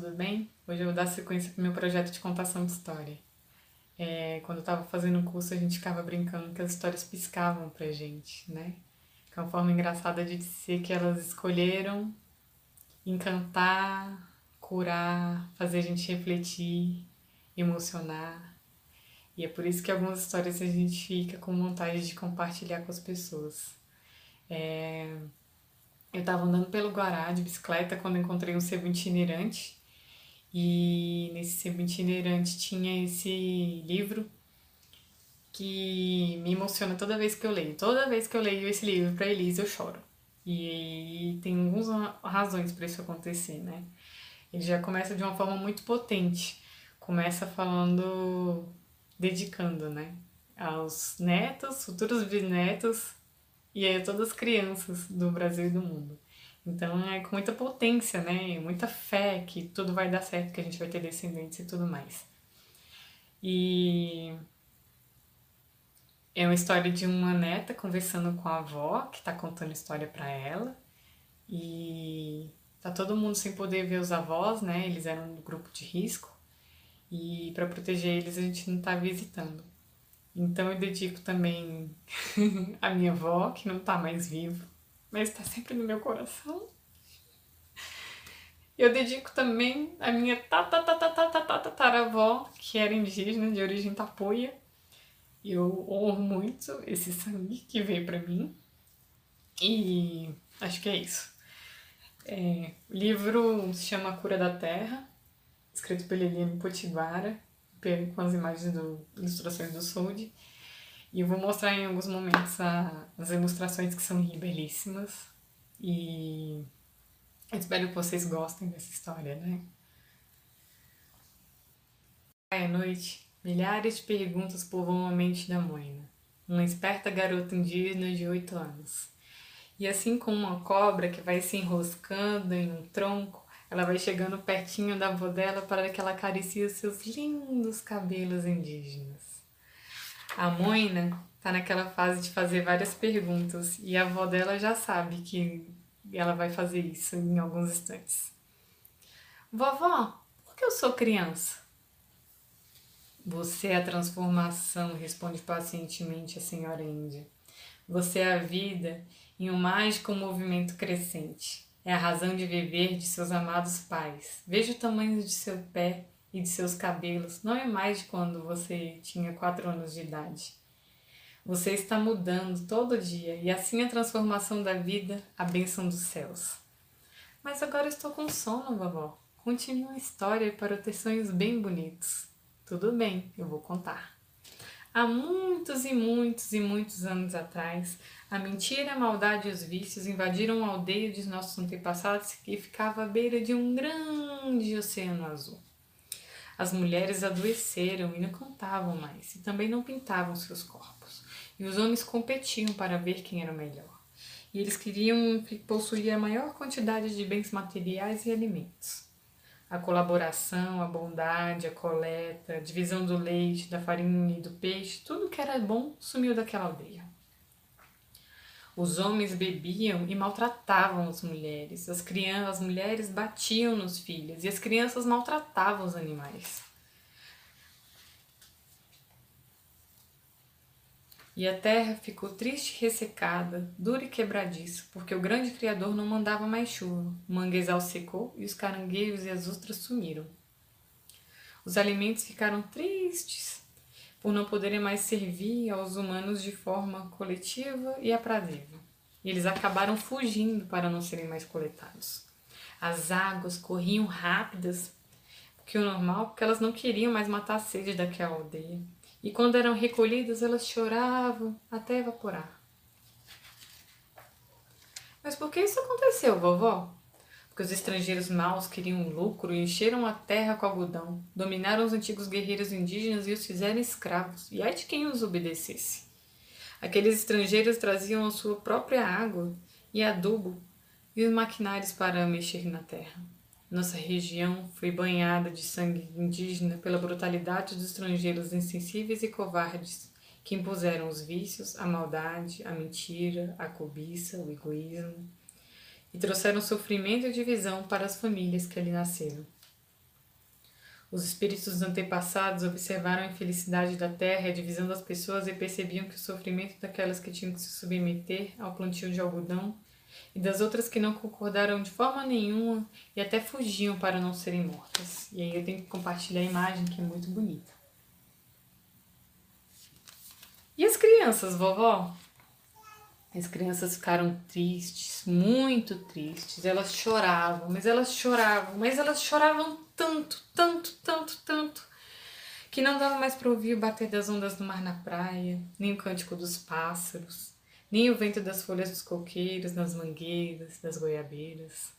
tudo bem? Hoje eu vou dar sequência pro meu projeto de contação de história. É, quando eu tava fazendo o curso, a gente ficava brincando que as histórias piscavam pra gente, né? Que é uma forma engraçada de dizer que elas escolheram encantar, curar, fazer a gente refletir, emocionar. E é por isso que algumas histórias a gente fica com vontade de compartilhar com as pessoas. É... Eu estava andando pelo Guará de bicicleta quando encontrei um sebo itinerante. E nesse sebo itinerante tinha esse livro que me emociona toda vez que eu leio. Toda vez que eu leio esse livro para Elise, eu choro. E tem algumas razões para isso acontecer, né? Ele já começa de uma forma muito potente. Começa falando, dedicando, né? Aos netos, futuros bisnetos e a todas as crianças do Brasil e do mundo. Então é com muita potência, né? Muita fé que tudo vai dar certo, que a gente vai ter descendentes e tudo mais. E é uma história de uma neta conversando com a avó, que tá contando história para ela. E tá todo mundo sem poder ver os avós, né? Eles eram do grupo de risco. E para proteger eles a gente não tá visitando. Então eu dedico também a minha avó, que não tá mais viva, mas está sempre no meu coração. Eu dedico também a minha tataravó, que era indígena de origem tapuia. Eu honro muito esse sangue que veio para mim. E acho que é isso. É, o livro se chama A Cura da Terra, escrito pela Eliane Potiguara com as imagens do ilustrações do Sold. E eu vou mostrar em alguns momentos a, as ilustrações que são belíssimas. E eu espero que vocês gostem dessa história, né? À noite, milhares de perguntas povoam a mente da Moina, uma esperta garota indígena de oito anos. E assim como uma cobra que vai se enroscando em um tronco, ela vai chegando pertinho da avó dela para que ela acaricie seus lindos cabelos indígenas. A Moina está naquela fase de fazer várias perguntas e a avó dela já sabe que ela vai fazer isso em alguns instantes. Vovó, por que eu sou criança? Você é a transformação, responde pacientemente a senhora Índia. Você é a vida em um mágico movimento crescente. É a razão de viver de seus amados pais. Veja o tamanho de seu pé e de seus cabelos. Não é mais de quando você tinha quatro anos de idade. Você está mudando todo dia e assim a transformação da vida, a bênção dos céus. Mas agora estou com sono, vovó. Continue a história para ter sonhos bem bonitos. Tudo bem, eu vou contar. Há muitos e muitos e muitos anos atrás, a mentira, a maldade e os vícios invadiram a aldeia de nossos antepassados que ficava à beira de um grande oceano azul. As mulheres adoeceram e não cantavam mais, e também não pintavam seus corpos. E os homens competiam para ver quem era o melhor. E eles queriam possuir a maior quantidade de bens materiais e alimentos a colaboração, a bondade, a coleta, a divisão do leite, da farinha e do peixe, tudo que era bom sumiu daquela aldeia. Os homens bebiam e maltratavam as mulheres, as crianças, as mulheres batiam nos filhos e as crianças maltratavam os animais. E a terra ficou triste ressecada, dura e quebradiça, porque o grande Criador não mandava mais chuva. O manguezal secou e os caranguejos e as ostras sumiram. Os alimentos ficaram tristes por não poderem mais servir aos humanos de forma coletiva e aprazível. E eles acabaram fugindo para não serem mais coletados. As águas corriam rápidas, que o normal, porque elas não queriam mais matar a sede daquela aldeia e quando eram recolhidas elas choravam até evaporar. Mas por que isso aconteceu, vovó? Porque os estrangeiros maus queriam lucro e encheram a terra com algodão, dominaram os antigos guerreiros indígenas e os fizeram escravos, e ai de quem os obedecesse. Aqueles estrangeiros traziam a sua própria água e adubo e os maquinários para mexer na terra. Nossa região foi banhada de sangue indígena pela brutalidade dos estrangeiros insensíveis e covardes que impuseram os vícios, a maldade, a mentira, a cobiça, o egoísmo e trouxeram sofrimento e divisão para as famílias que ali nasceram. Os espíritos dos antepassados observaram a infelicidade da terra e a divisão das pessoas e percebiam que o sofrimento daquelas que tinham que se submeter ao plantio de algodão e das outras que não concordaram de forma nenhuma e até fugiam para não serem mortas. E aí eu tenho que compartilhar a imagem que é muito bonita. E as crianças, vovó? As crianças ficaram tristes, muito tristes. Elas choravam, mas elas choravam, mas elas choravam tanto, tanto, tanto, tanto, que não dava mais para ouvir o bater das ondas do mar na praia, nem o cântico dos pássaros, nem o vento das folhas dos coqueiros nas mangueiras, das goiabeiras.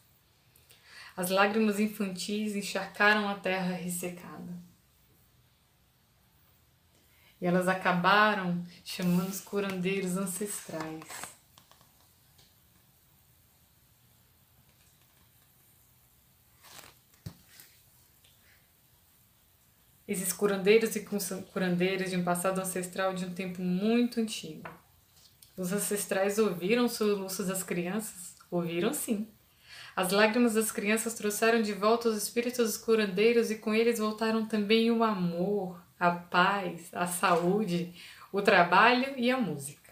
As lágrimas infantis encharcaram a terra ressecada. E elas acabaram chamando os curandeiros ancestrais. Esses curandeiros e curandeiras de um passado ancestral de um tempo muito antigo. Os ancestrais ouviram os soluços das crianças? Ouviram sim. As lágrimas das crianças trouxeram de volta os espíritos dos curandeiros e com eles voltaram também o amor, a paz, a saúde, o trabalho e a música.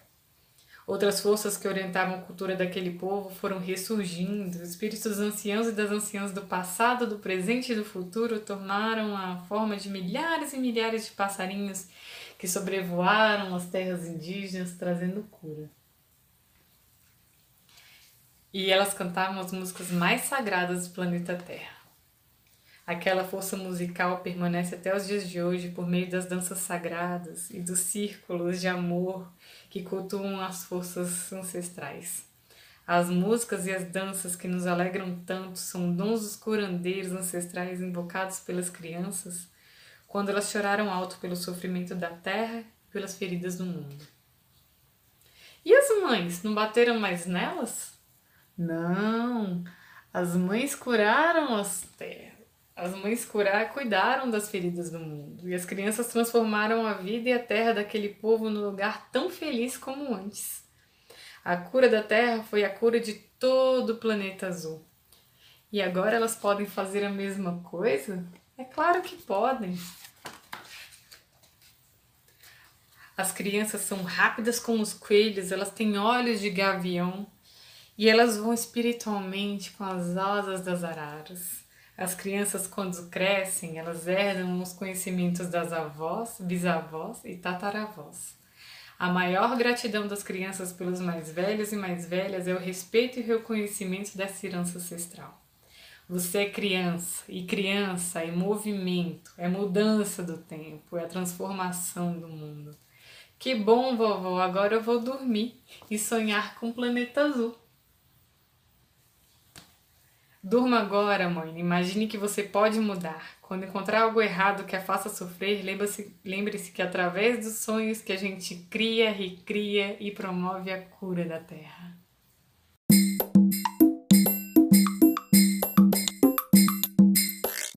Outras forças que orientavam a cultura daquele povo foram ressurgindo. Os espíritos dos anciãos e das anciãs do passado, do presente e do futuro tornaram a forma de milhares e milhares de passarinhos que sobrevoaram as terras indígenas trazendo cura. E elas cantavam as músicas mais sagradas do planeta Terra. Aquela força musical permanece até os dias de hoje por meio das danças sagradas e dos círculos de amor que cultuam as forças ancestrais. As músicas e as danças que nos alegram tanto são dons dos curandeiros ancestrais invocados pelas crianças quando elas choraram alto pelo sofrimento da terra e pelas feridas do mundo. E as mães não bateram mais nelas? Não, as mães curaram as terras as mães curar, cuidaram das feridas do mundo, e as crianças transformaram a vida e a terra daquele povo no lugar tão feliz como antes. A cura da terra foi a cura de todo o planeta azul. E agora elas podem fazer a mesma coisa? É claro que podem. As crianças são rápidas como os coelhos, elas têm olhos de gavião e elas voam espiritualmente com as asas das araras. As crianças, quando crescem, elas herdam os conhecimentos das avós, bisavós e tataravós. A maior gratidão das crianças pelos mais velhos e mais velhas é o respeito e reconhecimento dessa herança ancestral. Você é criança, e criança é movimento, é mudança do tempo, é a transformação do mundo. Que bom, vovó, agora eu vou dormir e sonhar com o planeta azul. Durma agora, mãe. Imagine que você pode mudar. Quando encontrar algo errado que a faça sofrer, lembre-se lembre que através dos sonhos que a gente cria, recria e promove a cura da Terra.